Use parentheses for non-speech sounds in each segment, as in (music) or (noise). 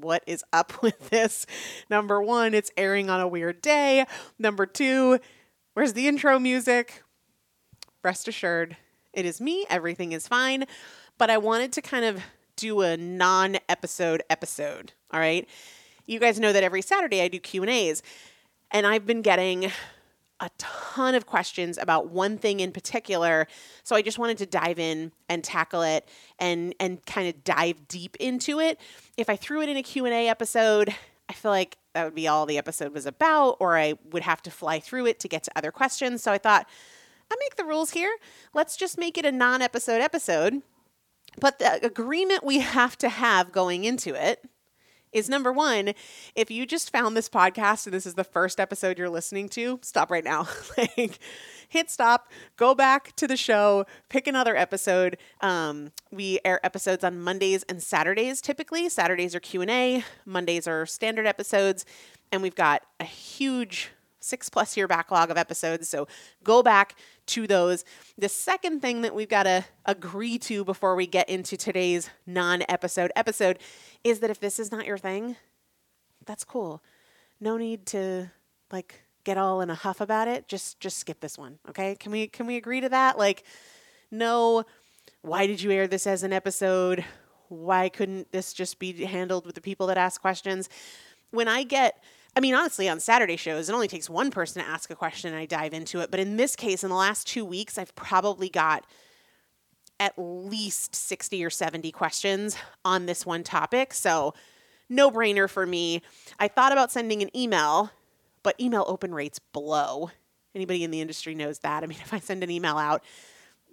what is up (laughs) with this? Number one, it's airing on a weird day. Number two, where's the intro music? Rest assured, it is me. Everything is fine. But I wanted to kind of do a non-episode episode. All right. You guys know that every Saturday I do Q&As. And I've been getting a ton of questions about one thing in particular. So I just wanted to dive in and tackle it and and kind of dive deep into it. If I threw it in a Q&A episode, I feel like that would be all the episode was about, or I would have to fly through it to get to other questions. So I thought, I make the rules here. Let's just make it a non episode episode. But the agreement we have to have going into it is number one, if you just found this podcast and this is the first episode you're listening to, stop right now. (laughs) like, hit stop, go back to the show, pick another episode. Um, we air episodes on Mondays and Saturdays typically. Saturdays are Q&A, Mondays are standard episodes, and we've got a huge six plus year backlog of episodes. So go back to those. The second thing that we've got to agree to before we get into today's non episode episode is that if this is not your thing, that's cool. No need to like get all in a huff about it. Just just skip this one, okay? Can we can we agree to that? Like no why did you air this as an episode? Why couldn't this just be handled with the people that ask questions? When I get I mean, honestly, on Saturday shows, it only takes one person to ask a question and I dive into it. But in this case, in the last two weeks, I've probably got at least 60 or 70 questions on this one topic. So, no brainer for me. I thought about sending an email, but email open rates blow. Anybody in the industry knows that. I mean, (laughs) if I send an email out,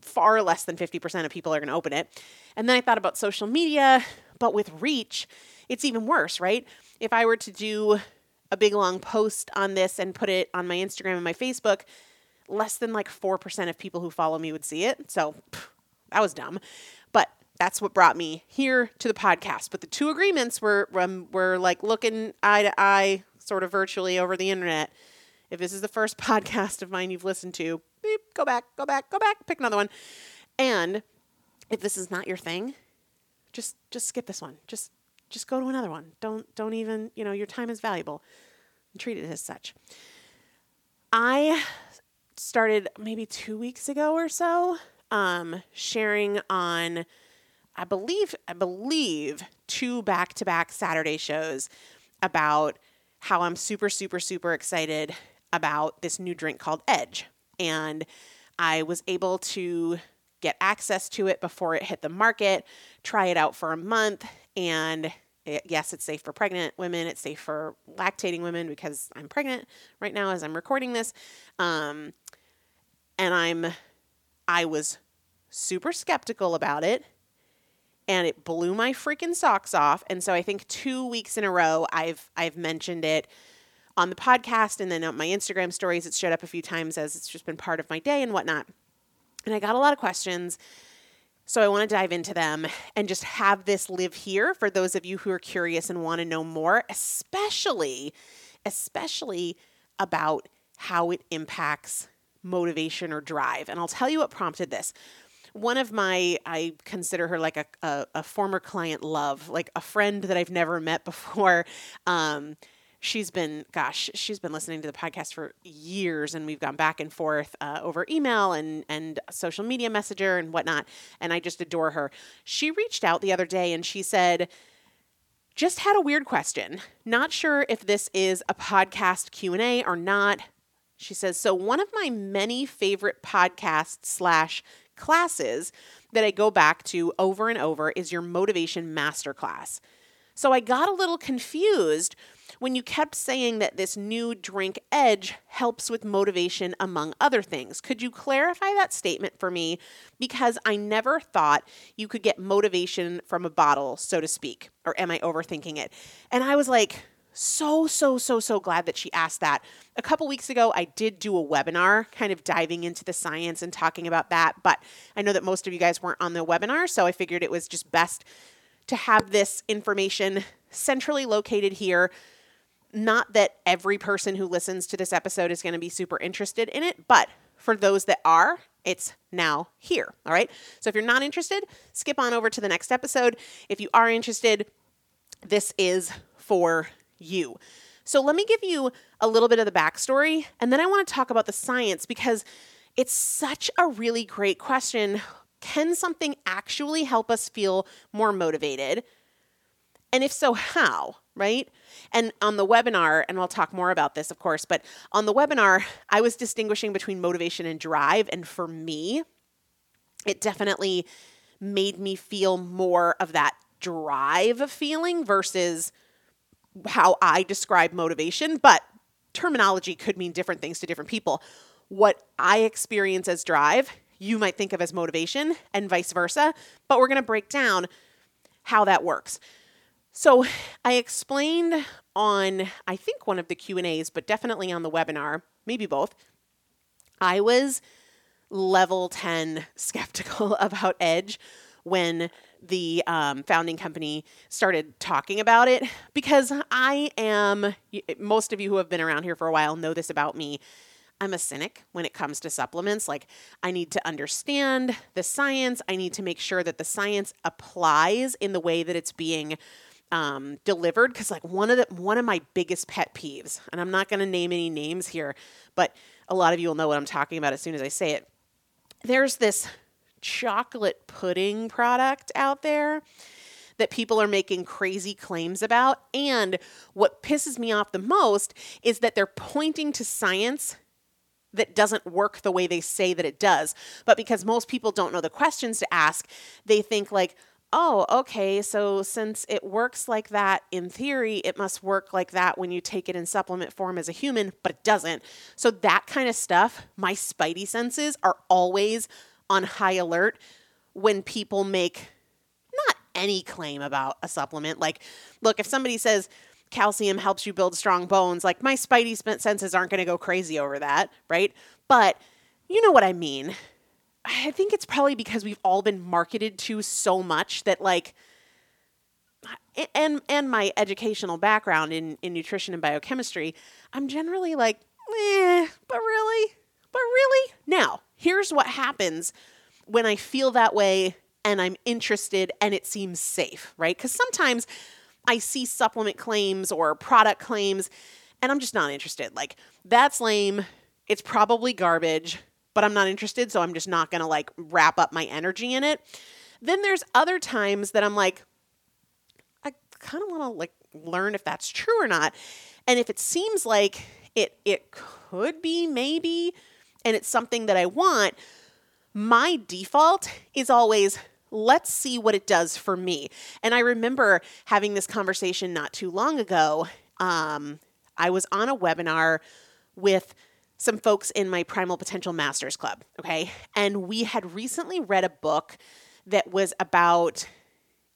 far less than 50% of people are going to open it. And then I thought about social media, but with reach, it's even worse, right? If I were to do a big long post on this and put it on my Instagram and my Facebook, less than like 4% of people who follow me would see it. So pff, that was dumb. But that's what brought me here to the podcast. But the two agreements were um, were like looking eye to eye, sort of virtually over the internet. If this is the first (laughs) podcast of mine you've listened to, beep, go back, go back, go back, pick another one. And if this is not your thing, just just skip this one. Just just go to another one. Don't don't even, you know, your time is valuable. treat it as such. I started maybe 2 weeks ago or so um sharing on I believe I believe two back-to-back Saturday shows about how I'm super super super excited about this new drink called Edge. And I was able to get access to it before it hit the market, try it out for a month, and it, yes, it's safe for pregnant women. It's safe for lactating women because I'm pregnant right now as I'm recording this. Um, and I'm, I was super skeptical about it and it blew my freaking socks off. And so I think two weeks in a row, I've, I've mentioned it on the podcast and then on my Instagram stories. it showed up a few times as it's just been part of my day and whatnot. And I got a lot of questions so I want to dive into them and just have this live here for those of you who are curious and want to know more, especially especially about how it impacts motivation or drive. And I'll tell you what prompted this. One of my, I consider her like a, a, a former client love, like a friend that I've never met (laughs) before. Um, she's been, gosh, she's been listening to the podcast for years, and we've gone back and forth uh, over email and and social media messenger and whatnot. And I just adore her. She reached out the other day and she said, just had a weird question. Not sure if this is a podcast Q and A or not. She says, so one of my many favorite podcasts slash classes that I go back to over and over is your motivation masterclass. So I got a little confused when you kept saying that this new drink edge helps with motivation among other things. Could you clarify that statement for me? Because I never thought you could get motivation from a bottle, so to speak. Or am I overthinking it? And I was like, so, so, so, so glad that she asked that. A couple weeks ago, I did do a webinar kind of diving into the science and talking about that. But I know that most of you guys weren't on the webinar, so I figured it was just best to have this information centrally located here not that every person who listens to this episode is going to be super interested in it, but for those that are, it's now here. All right. So if you're not interested, skip on over to the next episode. If you are interested, this is for you. So let me give you a little bit of the backstory, and then I want to talk about the science because it's such a really great question. Can something actually help us feel more motivated? And if so, how? Right? And on the webinar, and I'll talk more about this, of course, but on the webinar, I was distinguishing between motivation and drive. And for me, it definitely made me feel more of that drive feeling versus how I describe motivation, but terminology could mean different things to different people. What I experience as drive, you might think of as motivation and vice versa, but we're going to break down how that works. So, I explained on I think one of the Q&As, but definitely on the webinar, maybe both. I was level 10 skeptical (laughs) about Edge when the um, founding company started talking about it because I am, most of you who have been around here for a while know this about me. I'm a cynic when it comes to supplements. Like, I need to understand the science. I need to make sure that the science applies in the way that it's being um, delivered. Because, like, one of the one of my biggest pet peeves, and I'm not going to name any names here, but a lot of you will know what I'm talking about as soon as I say it. There's this chocolate pudding product out there that people are making crazy claims about. And what pisses me off the most is that they're pointing to science that doesn't work the way they say that it does. But because most people don't know the questions to ask, they think like, oh, okay, so since it works like that in theory, it must work like that when you take it in supplement form as a human, but it doesn't. So that kind of stuff, my spidey senses are always on high alert when people make not any claim about a supplement. Like, look, if somebody says calcium helps you build strong bones, like my spidey senses aren't going to go crazy over that, right? But you know what I mean. I think it's probably because we've all been marketed to so much that like and and my educational background in in nutrition and biochemistry, I'm generally like, eh, but really? But really? Now, here's what happens when I feel that way and I'm interested and it seems safe, right? Because sometimes I see supplement claims or product claims and I'm just not interested. Like, that's lame. It's probably garbage, but I'm not interested. So I'm just not going to like wrap up my energy in it. Then there's other times that I'm like, I kind of want to like learn if that's true or not. And if it seems like it, it could be maybe, and it's something that I want, my default is always let's see what it does for me. And I remember having this conversation not too long ago. Um, I was on a webinar with some folks in my Primal Potential Masters Club, okay? And we had recently read a book that was about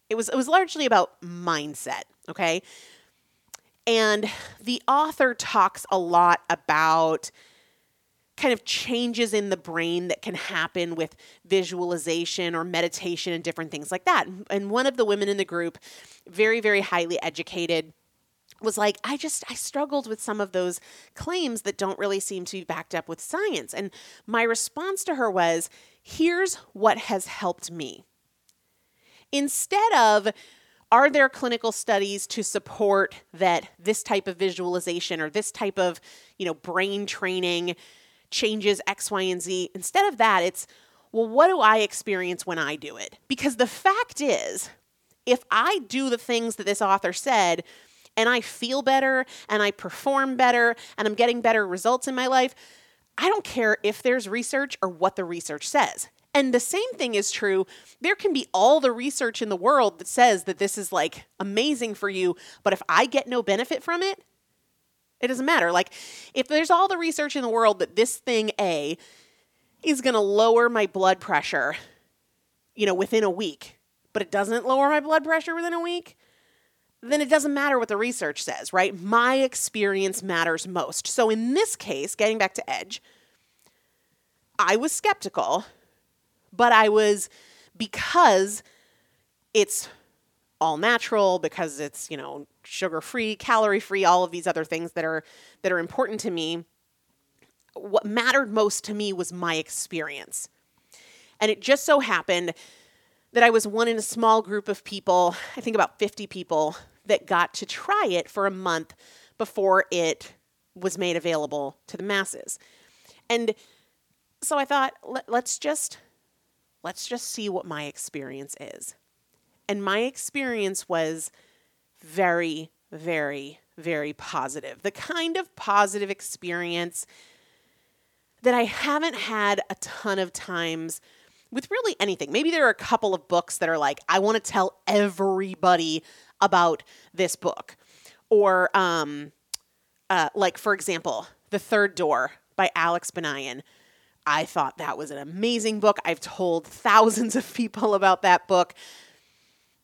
it was it was largely about mindset, okay? And the author talks a lot about kind of changes in the brain that can happen with visualization or meditation and different things like that. And one of the women in the group, very, very highly educated, was like, I just, I struggled with some of those claims that don't really seem to be backed up with science. And my response to her was, here's what has helped me. Instead of, are there clinical studies to support that this type of visualization or this type of, you know, brain training changes X, Y, and Z. Instead of that, it's, well, what do I experience when I do it? Because the fact is, if I do the things that this author said, and I feel better and I perform better and I'm getting better results in my life, I don't care if there's research or what the research says. And the same thing is true. There can be all the research in the world that says that this is like amazing for you, but if I get no benefit from it, it doesn't matter. Like, if there's all the research in the world that this thing A is going to lower my blood pressure, you know, within a week, but it doesn't lower my blood pressure within a week, then it doesn't matter what the research says, right? My experience matters most. So in this case, getting back to Edge, I was skeptical, but I was because it's all natural because it's, you know, sugar free, calorie free, all of these other things that are that are important to me. What mattered most to me was my experience. And it just so happened that I was one in a small group of people, I think about 50 people, that got to try it for a month before it was made available to the masses. And so I thought, let, us just let's just see what my experience is. And my experience was very, very, very positive. The kind of positive experience that I haven't had a ton of times with really anything. Maybe there are a couple of books that are like, I want to tell everybody about this book. Or, um, uh, like, for example, The Third Door by Alex Banayan. I thought that was an amazing book. I've told thousands of people about that book.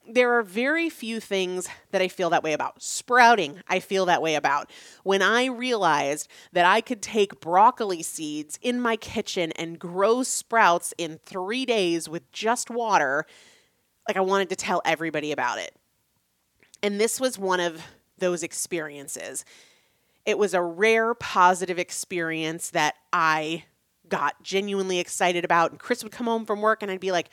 There are very few things that I feel that way about. Sprouting, I feel that way about. When I realized that I could take broccoli seeds in my kitchen and grow sprouts in three days with just water, like I wanted to tell everybody about it. And this was one of those experiences. It was a rare positive experience that I got genuinely excited about. And Chris would come home from work and I'd be like,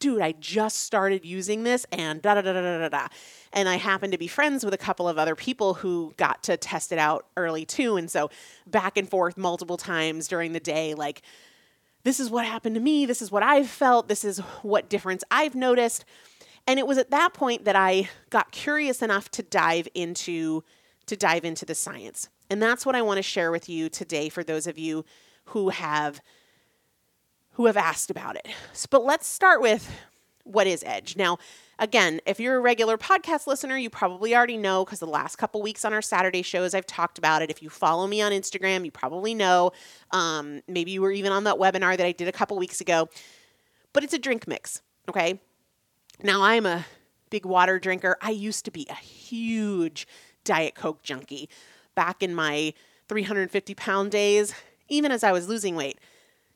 dude, I just started using this and da da da da da da. da. And I happened to be friends with a couple of other people who got to test it out early too. And so back and forth multiple times during the day, like, this is what happened to me. This is what I've felt. This is what difference I've noticed. And it was at that point that I got curious enough to dive into to dive into the science. And that's what I want to share with you today for those of you who have who have asked about it. But let's start with what is edge. Now, again, if you're a regular podcast listener, you probably already know because the last couple weeks on our Saturday shows, I've talked about it. If you follow me on Instagram, you probably know. Um, maybe you were even on that webinar that I did a couple weeks ago. But it's a drink mix, okay? Now, I'm a big water drinker. I used to be a huge Diet Coke junkie back in my 350 pound days even as I was losing weight,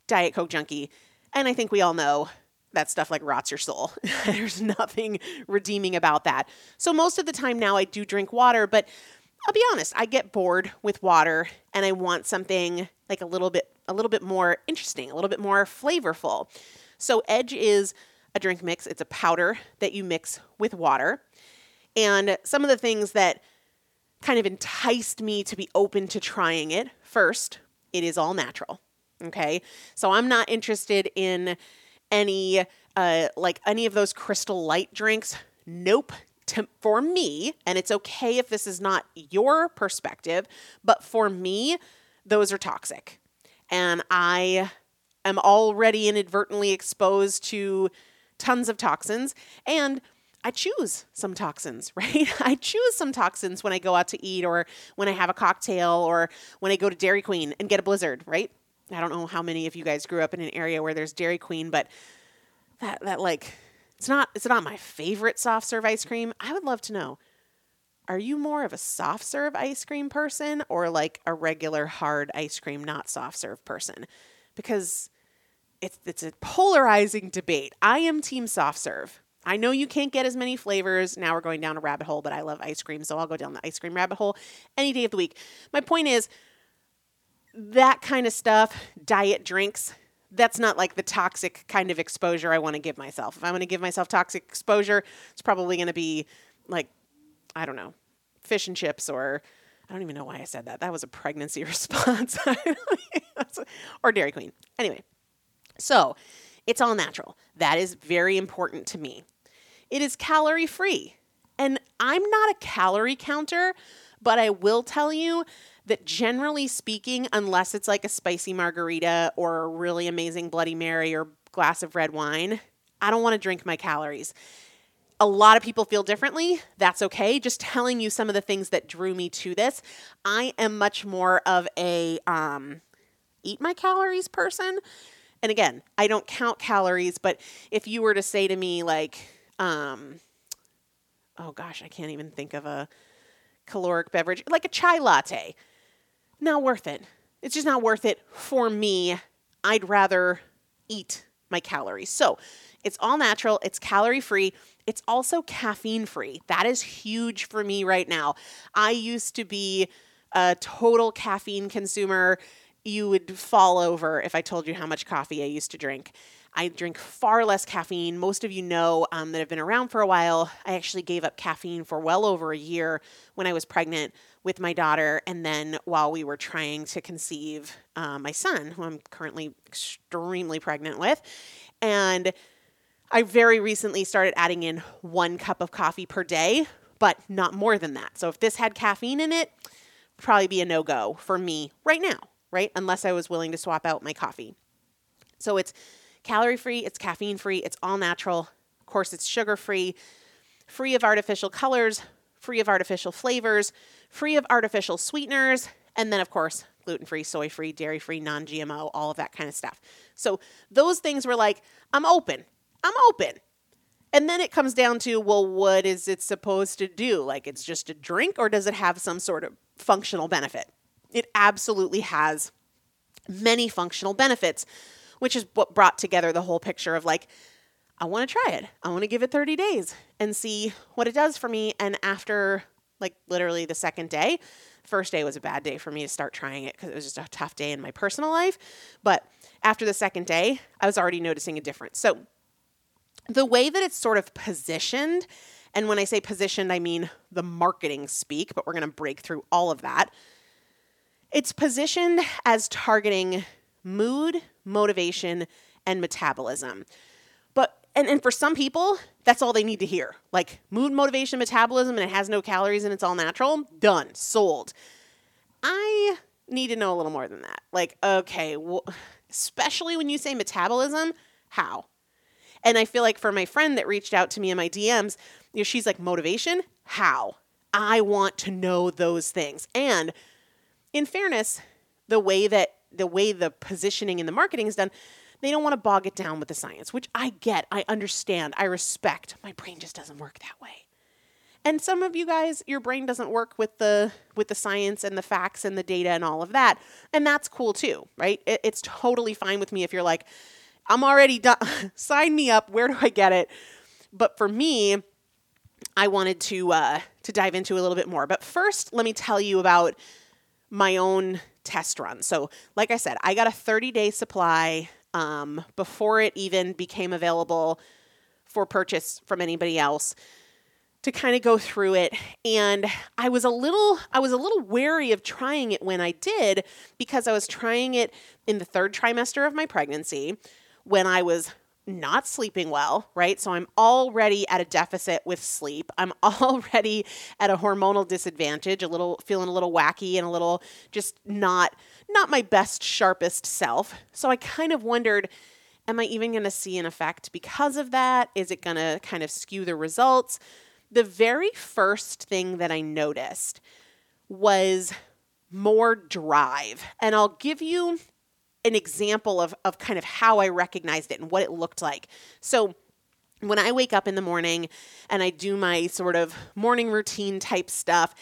Diet Coke junkie. And I think we all know that stuff like rots your soul. (laughs) There's nothing redeeming about that. So most of the time now I do drink water, but I'll be honest, I get bored with water and I want something like a little bit a little bit more interesting, a little bit more flavorful. So Edge is a drink mix. It's a powder that you mix with water. And some of the things that kind of enticed me to be open to trying it first it is all natural. Okay. So I'm not interested in any, uh, like any of those crystal light drinks. Nope. To, for me, and it's okay if this is not your perspective, but for me, those are toxic. And I am already inadvertently exposed to tons of toxins. And I choose some toxins, (laughs) right? I choose some toxins when I go out to eat or when I have a cocktail or when I go to Dairy Queen and get a blizzard, right? I don't know how many of you guys grew up in an area where there's Dairy Queen, but that that like it's not it's not my favorite soft serve ice cream. I would love to know. Are you more of a soft serve ice cream person or like a regular hard ice cream not soft serve person? Because it's it's a polarizing debate. I am team soft serve. I know you can't get as many flavors. Now we're going down a rabbit hole, but I love ice cream, so I'll go down the ice cream rabbit hole any day of the week. My point is that kind of stuff, diet drinks, that's not like the toxic kind of exposure I want to give myself. If I'm going to give myself toxic exposure, it's probably going to be like, I don't know, fish and chips or I don't even know why I said that. That was a pregnancy (laughs) response. (laughs) or Dairy Queen. Anyway, so it's all natural. That is very important to me. It is calorie free. And I'm not a calorie counter, but I will tell you that generally speaking, unless it's like a spicy margarita or a really amazing Bloody Mary or glass of red wine, I don't want to drink my calories. A lot of people feel differently. That's okay. Just telling you some of the things that drew me to this. I am much more of a um, eat my calories person. And again, I don't count calories, but if you were to say to me, like, um, oh gosh, I can't even think of a caloric beverage, like a chai latte. Not worth it. It's just not worth it for me. I'd rather eat my calories. So it's all natural, it's calorie free, it's also caffeine free. That is huge for me right now. I used to be a total caffeine consumer. You would fall over if I told you how much coffee I used to drink. I drink far less caffeine. Most of you know um, that have been around for a while. I actually gave up caffeine for well over a year when I was pregnant with my daughter, and then while we were trying to conceive uh, my son, who I'm currently extremely pregnant with. And I very recently started adding in one cup of coffee per day, but not more than that. So if this had caffeine in it, probably be a no go for me right now, right? Unless I was willing to swap out my coffee. So it's calorie free, it's caffeine free, it's all natural. Of course, it's sugar free, free of artificial colors, free of artificial flavors, free of artificial sweeteners, and then, of course, gluten free, soy free, dairy free, non GMO, all of that kind of stuff. So those things were like, I'm open. I'm open. And then it comes down to, well, what is it supposed to do? Like it's just a drink or does it have some sort of functional benefit? It absolutely has many functional benefits, which is what brought together the whole picture of like, I want to try it. I want to give it 30 days and see what it does for me. And after like literally the second day, first day was a bad day for me to start trying it because it was just a tough day in my personal life. But after the second day, I was already noticing a difference. So the way that it's sort of positioned, and when I say positioned, I mean the marketing speak, but we're going to break through all of that. It's positioned as targeting mood, motivation, and metabolism. But and, and for some people, that's all they need to hear. Like mood, motivation, metabolism, and it has no calories and it's all natural. Done. Sold. I need to know a little more than that. Like, okay, well, especially when you say metabolism, how? And I feel like for my friend that reached out to me in my DMs, you know, she's like, motivation? How? I want to know those things. And in fairness, the way that the way the positioning and the marketing is done, they don't want to bog it down with the science, which I get, I understand, I respect. My brain just doesn't work that way. And some of you guys, your brain doesn't work with the with the science and the facts and the data and all of that, and that's cool too, right? It, it's totally fine with me if you're like, I'm already done. (laughs) Sign me up. Where do I get it? But for me, I wanted to uh, to dive into a little bit more. But first, let me tell you about my own test run. So, like I said, I got a 30 day supply um, before it even became available for purchase from anybody else to kind of go through it and I was a little I was a little wary of trying it when I did because I was trying it in the third trimester of my pregnancy when I was not sleeping well, right? So I'm already at a deficit with sleep. I'm (laughs) already at a hormonal disadvantage, a little feeling a little wacky and a little just not not my best sharpest self. So I kind of wondered am I even going to see an effect because of that? Is it going to kind of skew the results? The very first thing that I noticed was more drive. And I'll give you an example of, of kind of how I recognized it and what it looked like. So, when I wake up in the morning and I do my sort of morning routine type stuff,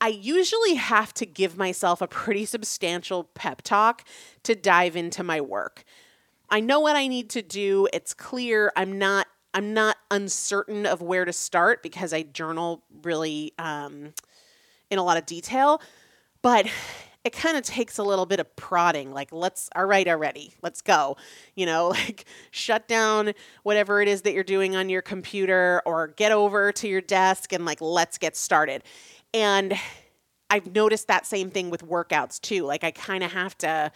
I usually have to give myself a pretty substantial pep talk to dive into my work. I know what I need to do. It's clear. I'm not I'm not uncertain of where to start because I journal really um, in a lot of detail. But it kind of takes a little bit of prodding like let's all right already let's go you know (laughs) like shut down whatever it is that you're doing on your computer or get over to your desk and like let's get started. And i've noticed that same thing with workouts too like i kind of have to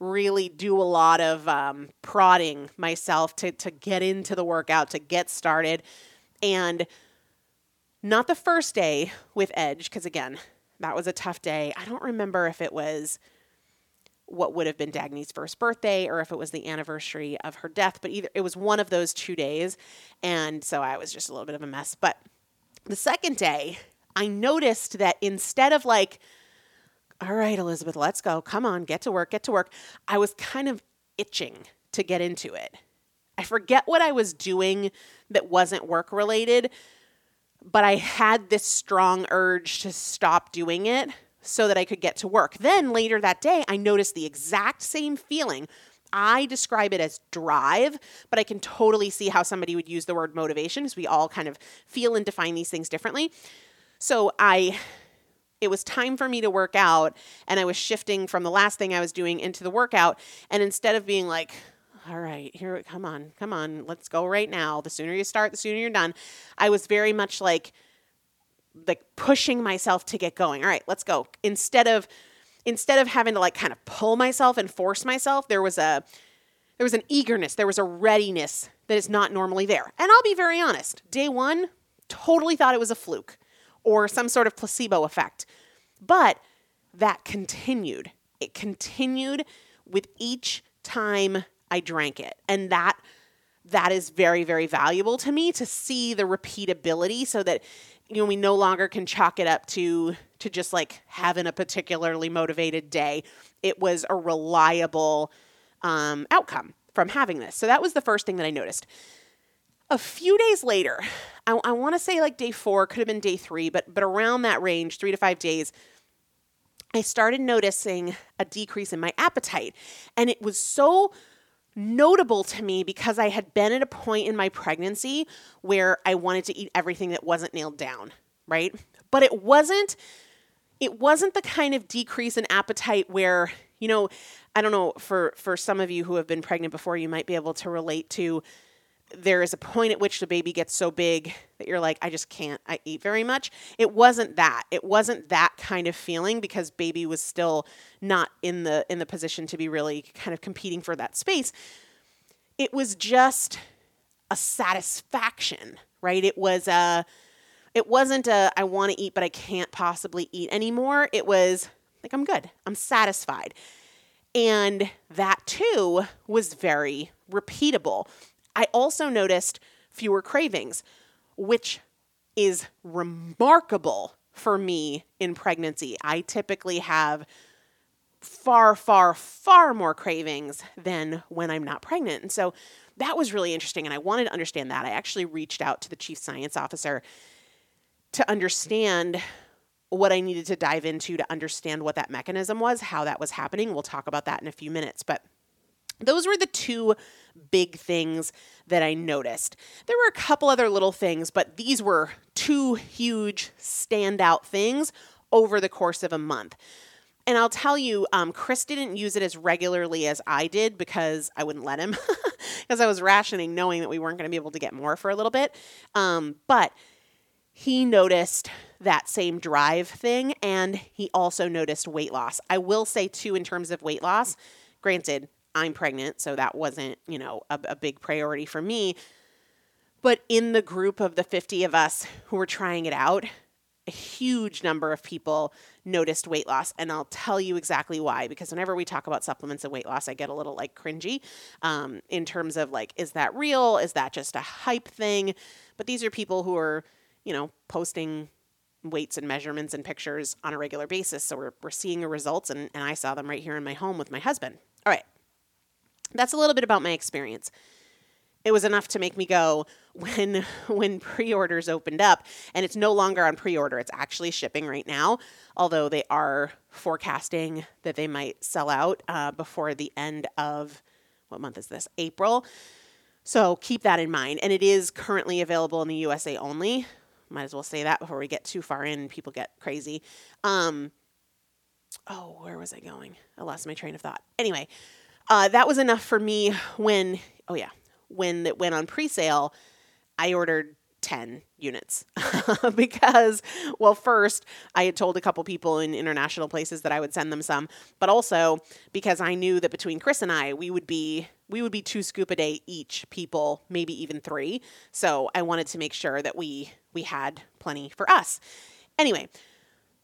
really do a lot of um, prodding myself to, to get into the workout to get started. And not the first day with edge because again that was a tough day. I don't remember if it was what would have been Dagny's first birthday or if it was the anniversary of her death, but either it was one of those two days. And so I was just a little bit of a mess. But the second day, I noticed that instead of like, all right, Elizabeth, let's go. Come on, get to work, get to work. I was kind of itching to get into it. I forget what I was doing that wasn't work related, but I had this strong urge to stop doing it so that I could get to work. Then later that day, I noticed the exact same feeling. I describe it as drive, but I can totally see how somebody would use the word motivation because we all kind of feel and define these things differently. So I it was time for me to work out and I was shifting from the last thing I was doing into the workout and instead of being like all right, here, come on, come on, let's go right now. The sooner you start, the sooner you're done. I was very much like, like pushing myself to get going. All right, let's go. Instead of, instead of having to like kind of pull myself and force myself, there was a, there was an eagerness, there was a readiness that is not normally there. And I'll be very honest, day one, totally thought it was a fluke or some sort of placebo effect. But that continued. It continued with each time I drank it. And that that is very very valuable to me to see the repeatability so that you know, we no longer can chalk it up to to just like having a particularly motivated day. It was a reliable um, outcome from having this. So that was the first thing that I noticed. A few days later, I, I want to say like day four, could have been day three, but but around that range, three to five days, I started noticing a decrease in my appetite, and it was so notable to me because I had been at a point in my pregnancy where I wanted to eat everything that wasn't nailed down, right? But it wasn't it wasn't the kind of decrease in appetite where, you know, I don't know for for some of you who have been pregnant before you might be able to relate to there is a point at which the baby gets so big that you're like, I just can't I eat very much. It wasn't that. It wasn't that kind of feeling because baby was still not in the in the position to be really kind of competing for that space. It was just a satisfaction, right? It was a it wasn't a I want to eat but I can't possibly eat anymore. It was like I'm good. I'm satisfied. And that too was very repeatable. I also noticed fewer cravings, which is remarkable for me in pregnancy. I typically have far, far, far more cravings than when I'm not pregnant. And so that was really interesting. And I wanted to understand that. I actually reached out to the chief science officer to understand what I needed to dive into to understand what that mechanism was, how that was happening. We'll talk about that in a few minutes. But those were the two big things that I noticed. There were a couple other little things, but these were two huge standout things over the course of a month. And I'll tell you, um, Chris didn't use it as regularly as I did because I wouldn't let him, (laughs) because I was rationing, knowing that we weren't going to be able to get more for a little bit. Um, but he noticed that same drive thing, and he also noticed weight loss. I will say, too, in terms of weight loss, granted, I'm pregnant, so that wasn't, you know, a, a big priority for me. But in the group of the 50 of us who were trying it out, a huge number of people noticed weight loss. And i'll tell you exactly why because whenever we talk about supplements and weight loss i get a little like cringy um, in terms of like is that real? Is that just a hype thing? But these are people who are you know posting weights and measurements and pictures on a regular basis. So we're, we're seeing the results and, and i saw them right here in my home with my husband. All right that's a little bit about my experience. It was enough to make me go (laughs) when when pre-orders opened up and it's no longer on pre-order. It's actually shipping right now although they are forecasting that they might sell out uh, before the end of what month is this? April. So keep that in mind and it is currently available in the usa only. Might as well say that before we get too far in people get crazy. Um, oh where was i going? I lost my train of thought. Anyway uh, that was enough for me when, oh yeah, when it went on pre sale, I ordered 10 units (laughs) because, well, first, I had told a couple people in international places that I would send them some, but also because I knew that between Chris and I, we would be. We would be two scoop a day each, people, maybe even three. So I wanted to make sure that we we had plenty for us. Anyway,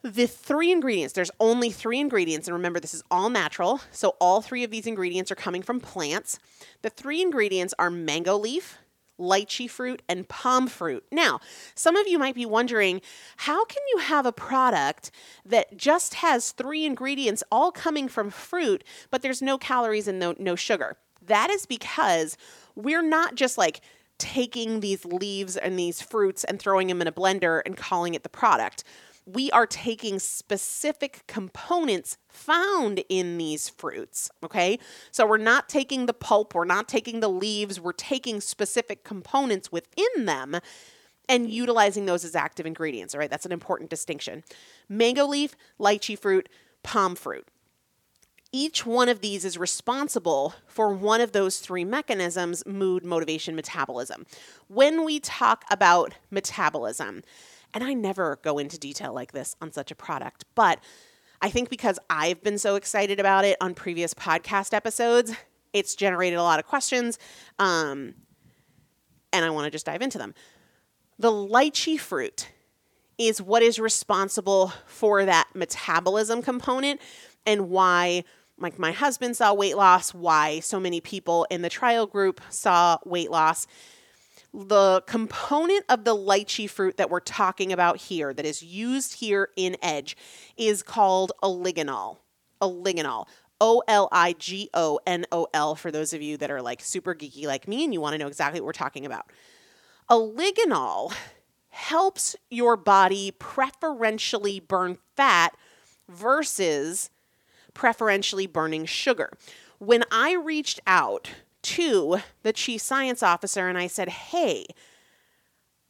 the three ingredients, there's only three ingredients, and remember, this is all natural. So, all three of these ingredients are coming from plants. The three ingredients are mango leaf, lychee fruit, and palm fruit. Now, some of you might be wondering how can you have a product that just has three ingredients all coming from fruit, but there's no calories and no, no sugar? That is because we're not just like taking these leaves and these fruits and throwing them in a blender and calling it the product we are taking specific components found in these fruits. Okay. So we're not taking the pulp, we're not taking the leaves, we're taking specific components within them and utilizing those as active ingredients. All right. That's an important distinction. Mango leaf, lychee fruit, palm fruit. Each one of these is responsible for one of those three mechanisms mood, motivation, metabolism. When we talk about metabolism, and I never go into detail like this on such a product, but I think because I've been so excited about it on previous podcast episodes, it's generated a lot of questions. Um, and I want to just dive into them. The lychee fruit is what is responsible for that metabolism component and why like my husband saw weight loss, why so many people in the trial group saw weight loss the component of the lychee fruit that we're talking about here, that is used here in Edge, is called oligonol. Oligonol. O L I G O N O L for those of you that are like super geeky like me and you want to know exactly what we're talking about. Oligonol helps your body preferentially burn fat versus preferentially burning sugar. When I reached out to the chief science officer and I said, hey,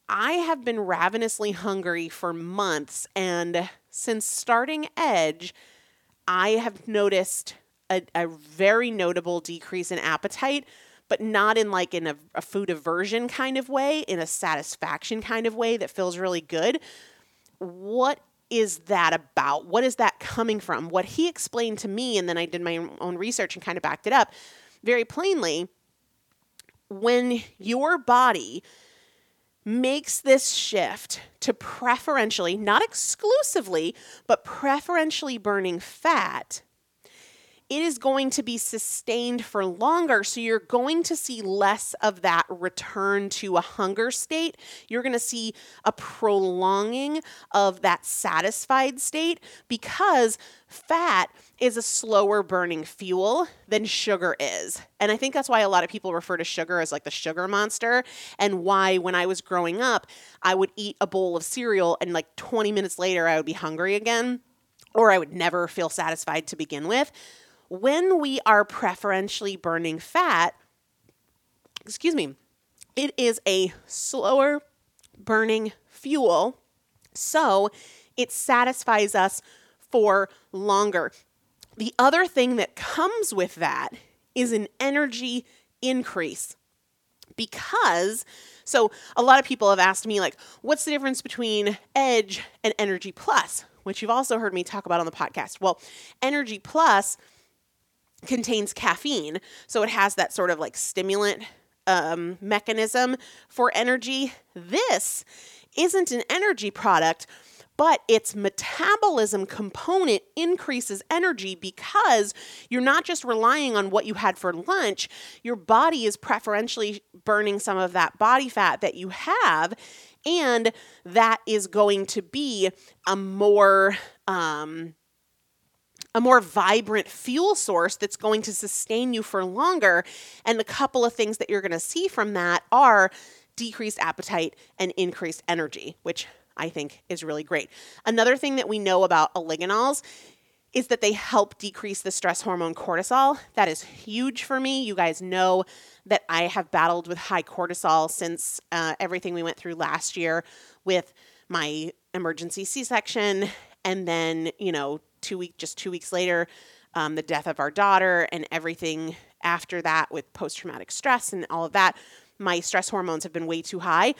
I have been ravenously hungry for months, and since starting Edge, I have noticed a, a very notable decrease in appetite, but not in like in a, a food aversion kind of way, in a satisfaction kind of way that feels really good. What is that about? What is that coming from? What he explained to me, and then I did my own research and kind of backed it up very plainly. When your body makes this shift to preferentially, not exclusively, but preferentially burning fat, it is going to be sustained for longer. So you're going to see less of that return to a hunger state. You're going to see a prolonging of that satisfied state because fat is a slower burning fuel than sugar is. And I think that's why a lot of people refer to sugar as like the sugar monster, and why when I was growing up, I would eat a bowl of cereal and like 20 minutes later, I would be hungry again, or I would never feel satisfied to begin with when we are preferentially burning fat, excuse me, it is a slower burning fuel. So it satisfies us for longer. The other thing that comes with that is an energy increase. Because, so a lot of people have asked me, like, what's the difference between Edge and Energy Plus, which you've also heard me talk about on the podcast? Well, Energy Plus contains caffeine. So it has that sort of like stimulant um, mechanism for energy. This isn't an energy product, but its metabolism component increases energy because you're not just relying on what you had for lunch, your body is preferentially burning some of that body fat that you have. And that is going to be a more um, a more vibrant fuel source that's going to sustain you for longer. And the couple of things that you're going to see from that are decreased appetite and increased energy, which I think is really great. Another thing that we know about oligonols is that they help decrease the stress hormone cortisol. That is huge for me. You guys know that I have battled with high cortisol since uh, everything we went through last year with my emergency C section and then, you know, two week just two weeks later, um, the death of our daughter and everything after that with post traumatic stress and all of that, my stress hormones have been way too high.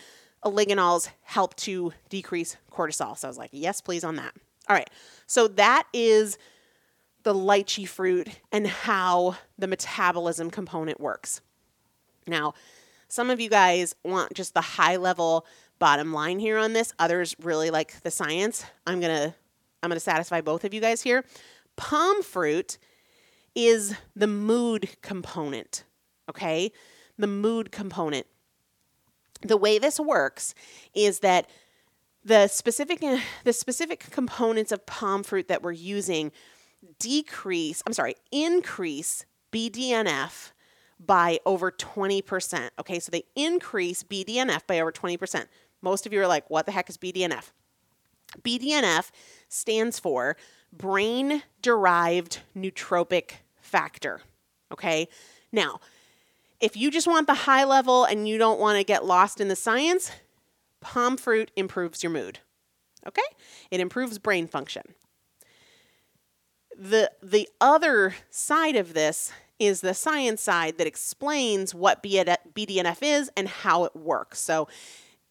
Oligonols help to decrease cortisol. So I was like, yes, please on that. All right. So that is the lychee fruit and how the metabolism component works. Now, some of you guys want just the high level bottom line here on this. Others really like the science. I'm going to I'm going to satisfy both of you guys here. Palm fruit is the mood component, okay? The mood component. The way this works is that the specific the specific components of palm fruit that we're using decrease, I'm sorry, increase BDNF by over 20%. Okay, so they increase BDNF by over 20%. Most of you are like, what the heck is BDNF? BDNF stands for brain derived nootropic factor. Okay. Now, if you just want the high level and you don't want to get lost in the science, palm fruit improves your mood. Okay? It improves brain function. The the other side of this is the science side that explains what BDNF is and how it works. So,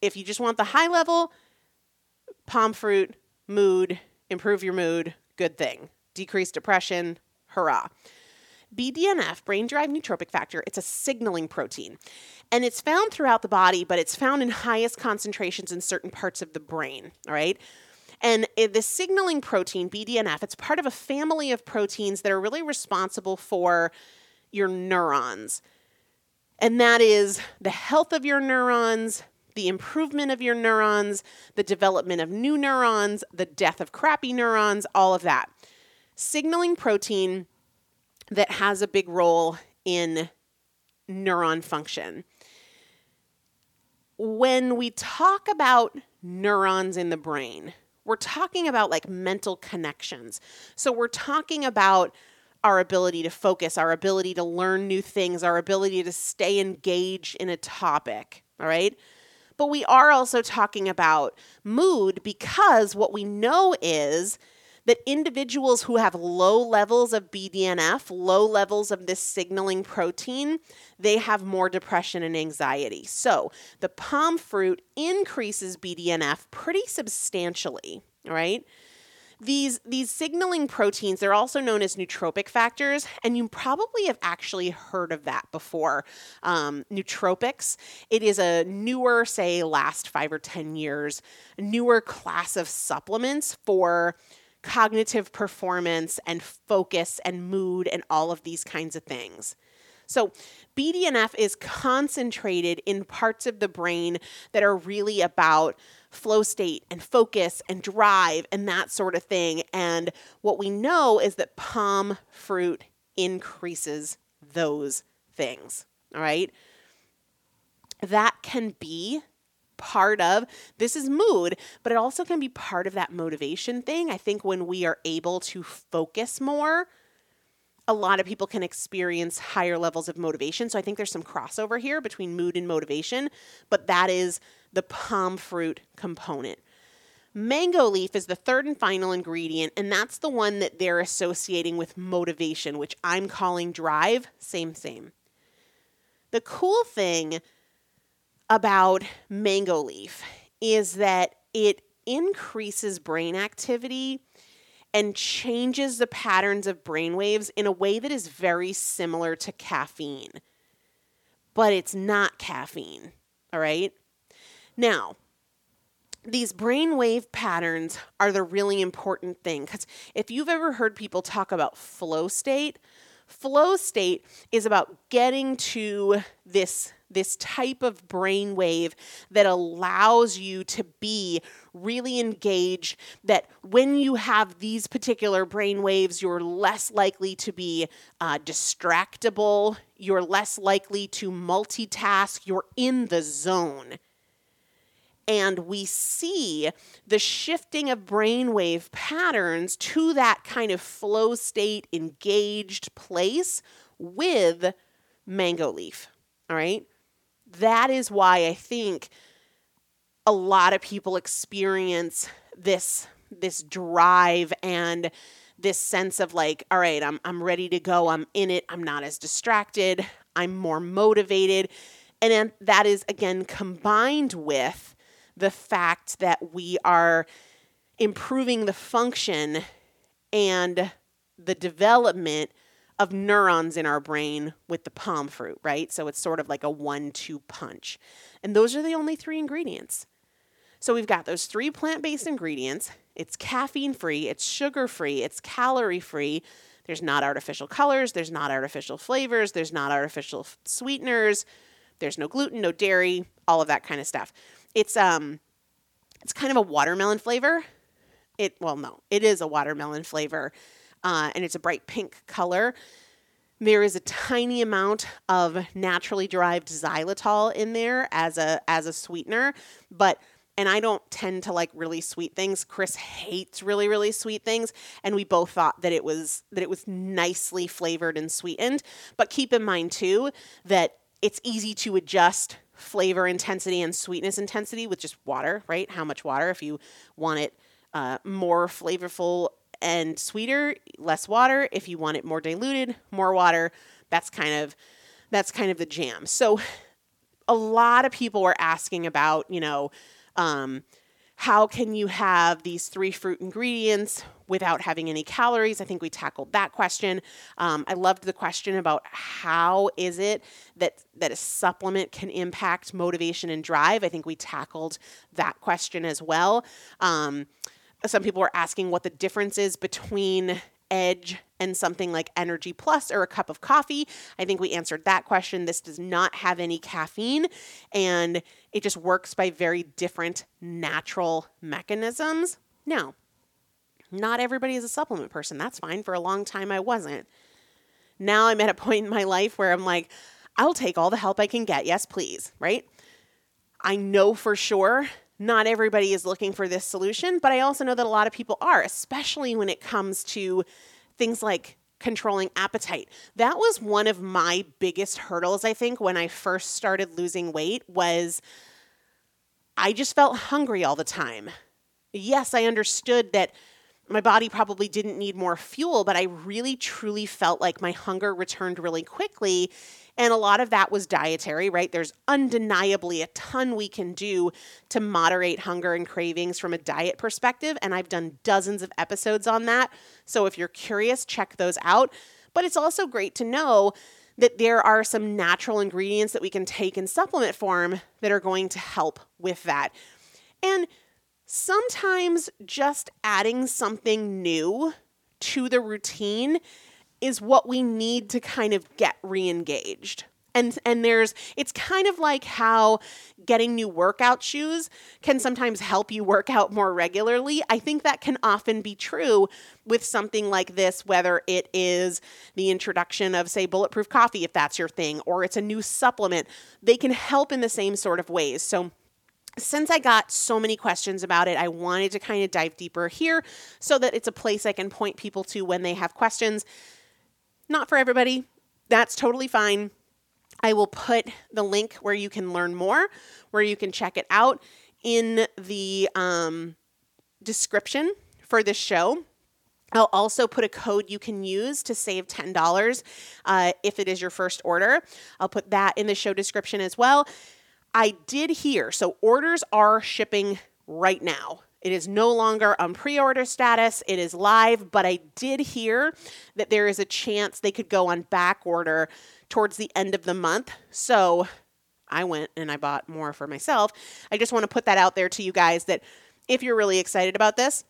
if you just want the high level, palm fruit, mood, improve your mood, good thing. Decrease depression, hurrah. BDNF, brain derived nootropic factor, it's a signaling protein. And it's found throughout the body, but it's found in highest concentrations in certain parts of the brain, all right? And the signaling protein, BDNF, it's part of a family of proteins that are really responsible for your neurons. And that is the health of your neurons, the improvement of your neurons, the development of new neurons, the death of crappy neurons, all of that. Signaling protein that has a big role in neuron function. When we talk about neurons in the brain, we're talking about like mental connections. So we're talking about our ability to focus, our ability to learn new things, our ability to stay engaged in a topic, all right? But we are also talking about mood because what we know is that individuals who have low levels of BDNF, low levels of this signaling protein, they have more depression and anxiety. So the palm fruit increases BDNF pretty substantially, right? These, these signaling proteins, they're also known as nootropic factors, and you probably have actually heard of that before. Um, nootropics, it is a newer, say, last five or 10 years, newer class of supplements for cognitive performance and focus and mood and all of these kinds of things. So, BDNF is concentrated in parts of the brain that are really about flow state and focus and drive and that sort of thing. And what we know is that palm fruit increases those things. All right. That can be part of this is mood, but it also can be part of that motivation thing. I think when we are able to focus more, a lot of people can experience higher levels of motivation. So I think there's some crossover here between mood and motivation, but that is the palm fruit component. Mango leaf is the third and final ingredient, and that's the one that they're associating with motivation, which I'm calling drive. Same, same. The cool thing about mango leaf is that it increases brain activity and changes the patterns of brain waves in a way that is very similar to caffeine. But it's not caffeine, all right? Now, these brainwave patterns are the really important thing because if you've ever heard people talk about flow state, flow state is about getting to this this type of brainwave that allows you to be really engaged that when you have these particular brain waves you're less likely to be uh, distractible you're less likely to multitask you're in the zone and we see the shifting of brainwave patterns to that kind of flow state, engaged place with mango leaf. All right. That is why I think a lot of people experience this this drive and this sense of like all right I'm I'm ready to go I'm in it I'm not as distracted I'm more motivated and then that is again combined with the fact that we are improving the function and the development of neurons in our brain with the palm fruit, right? So it's sort of like a one two punch. And those are the only three ingredients. So we've got those three plant based ingredients. It's caffeine free, it's sugar free, it's calorie free. There's not artificial colors, there's not artificial flavors, there's not artificial sweeteners, there's no gluten, no dairy, all of that kind of stuff. It's um it's kind of a watermelon flavor. It well no, it is a watermelon flavor. Uh, and it's a bright pink color. There is a tiny amount of naturally derived xylitol in there as a as a sweetener, but and I don't tend to like really sweet things. Chris hates really really sweet things, and we both thought that it was that it was nicely flavored and sweetened. But keep in mind too that it's easy to adjust flavor intensity and sweetness intensity with just water, right? How much water? If you want it uh, more flavorful and sweeter, less water. If you want it more diluted, more water. That's kind of that's kind of the jam. So a lot of people were asking about, you know, um, how can you have these three fruit ingredients without having any calories? I think we tackled that question. Um, I loved the question about how is it that that a supplement can impact motivation and drive. I think we tackled that question as well. Um, some people were asking what the difference is between edge and something like Energy Plus or a cup of coffee. I think we answered that question. This does not have any caffeine and it just works by very different natural mechanisms. Now, not everybody is a supplement person. That's fine. For a long time, I wasn't. Now I'm at a (laughs) point in my life where I'm like, I'll take all the help I can get. Yes, please. Right? I know for sure not everybody is looking for this solution, but I also know that a lot of people are, especially when it comes to things like controlling appetite. That was one of my biggest hurdles I think when I first started losing weight was I just felt hungry all the time. Yes, I understood that my body probably didn't need more fuel, but I really truly felt like my hunger returned really quickly. And a lot of that was dietary, right? There's undeniably a ton we can do to moderate hunger and cravings from a diet perspective. And I've done dozens of episodes on that. So if you're curious, check those out. But it's also great to know that there are some natural ingredients that we can take in supplement form that are going to help with that. And sometimes just adding something new to the routine is what we need to kind of get re-engaged. And and there's it's kind of like how getting new workout shoes can sometimes help you work out more regularly. I think that can often be true with something like this whether it is the introduction of say bulletproof coffee if that's your thing or it's a new supplement. They can help in the same sort of ways. So since I got so many questions about it, I wanted to kind of dive deeper here so that it's a place I can point people to when they have questions. Not for everybody. That's totally fine. I will put the link where you can learn more, where you can check it out in the um, description for this show. I'll also put a code you can use to save $10 uh, if it is your first order. I'll put that in the show description as well. I did hear, so orders are shipping right now. It is no longer on pre order status, it is live, but I did hear that there is a chance they could go on back order towards the end of the month. So I went and I bought more for myself. I just want to put that out there to you guys that if you're really excited about this,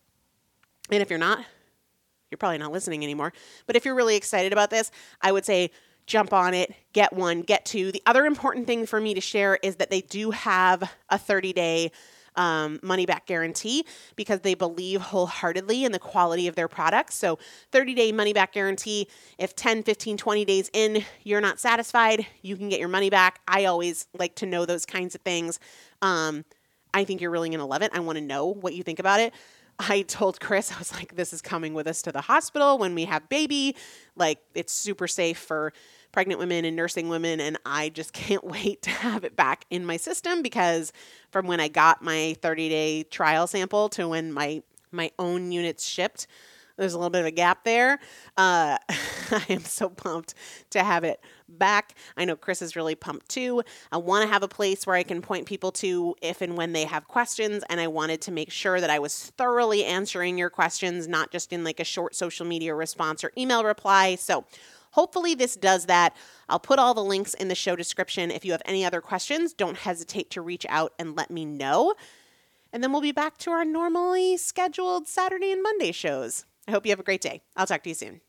and if you're not, you're probably not listening anymore. But if you're really excited about this, I would say jump on it, get one, get two. The other important thing for me to share is that they do have a 30 day um, money back guarantee because they believe wholeheartedly in the quality of their products. So, 30 day money back guarantee. If 10, 15, 20 days in you're not satisfied, you can get your money back. I always like to know those kinds of things. Um, I think you're really going to love it. I want to know what you think about it. I told Chris, I was like, this is coming with us to the hospital when we have baby. Like, it's super safe for pregnant women and nursing women. And I just (laughs) can't wait to have it back in my system because from when I got my 30 day trial sample to when my, my own units shipped, there's a little bit of a gap there. Uh, (laughs) I am so pumped to have it back. I know Chris is really pumped too. I want to have a place where I can point people to if and when they have questions. And I wanted to make sure that I was thoroughly answering your questions, not just in like a short social media response or email reply. So, Hopefully, this does that. I'll put all the links in the show description. If you have any other questions, don't hesitate to reach out and let me know. And then we'll be back to our normally scheduled Saturday and Monday shows. I hope you have a great day. I'll talk to you soon.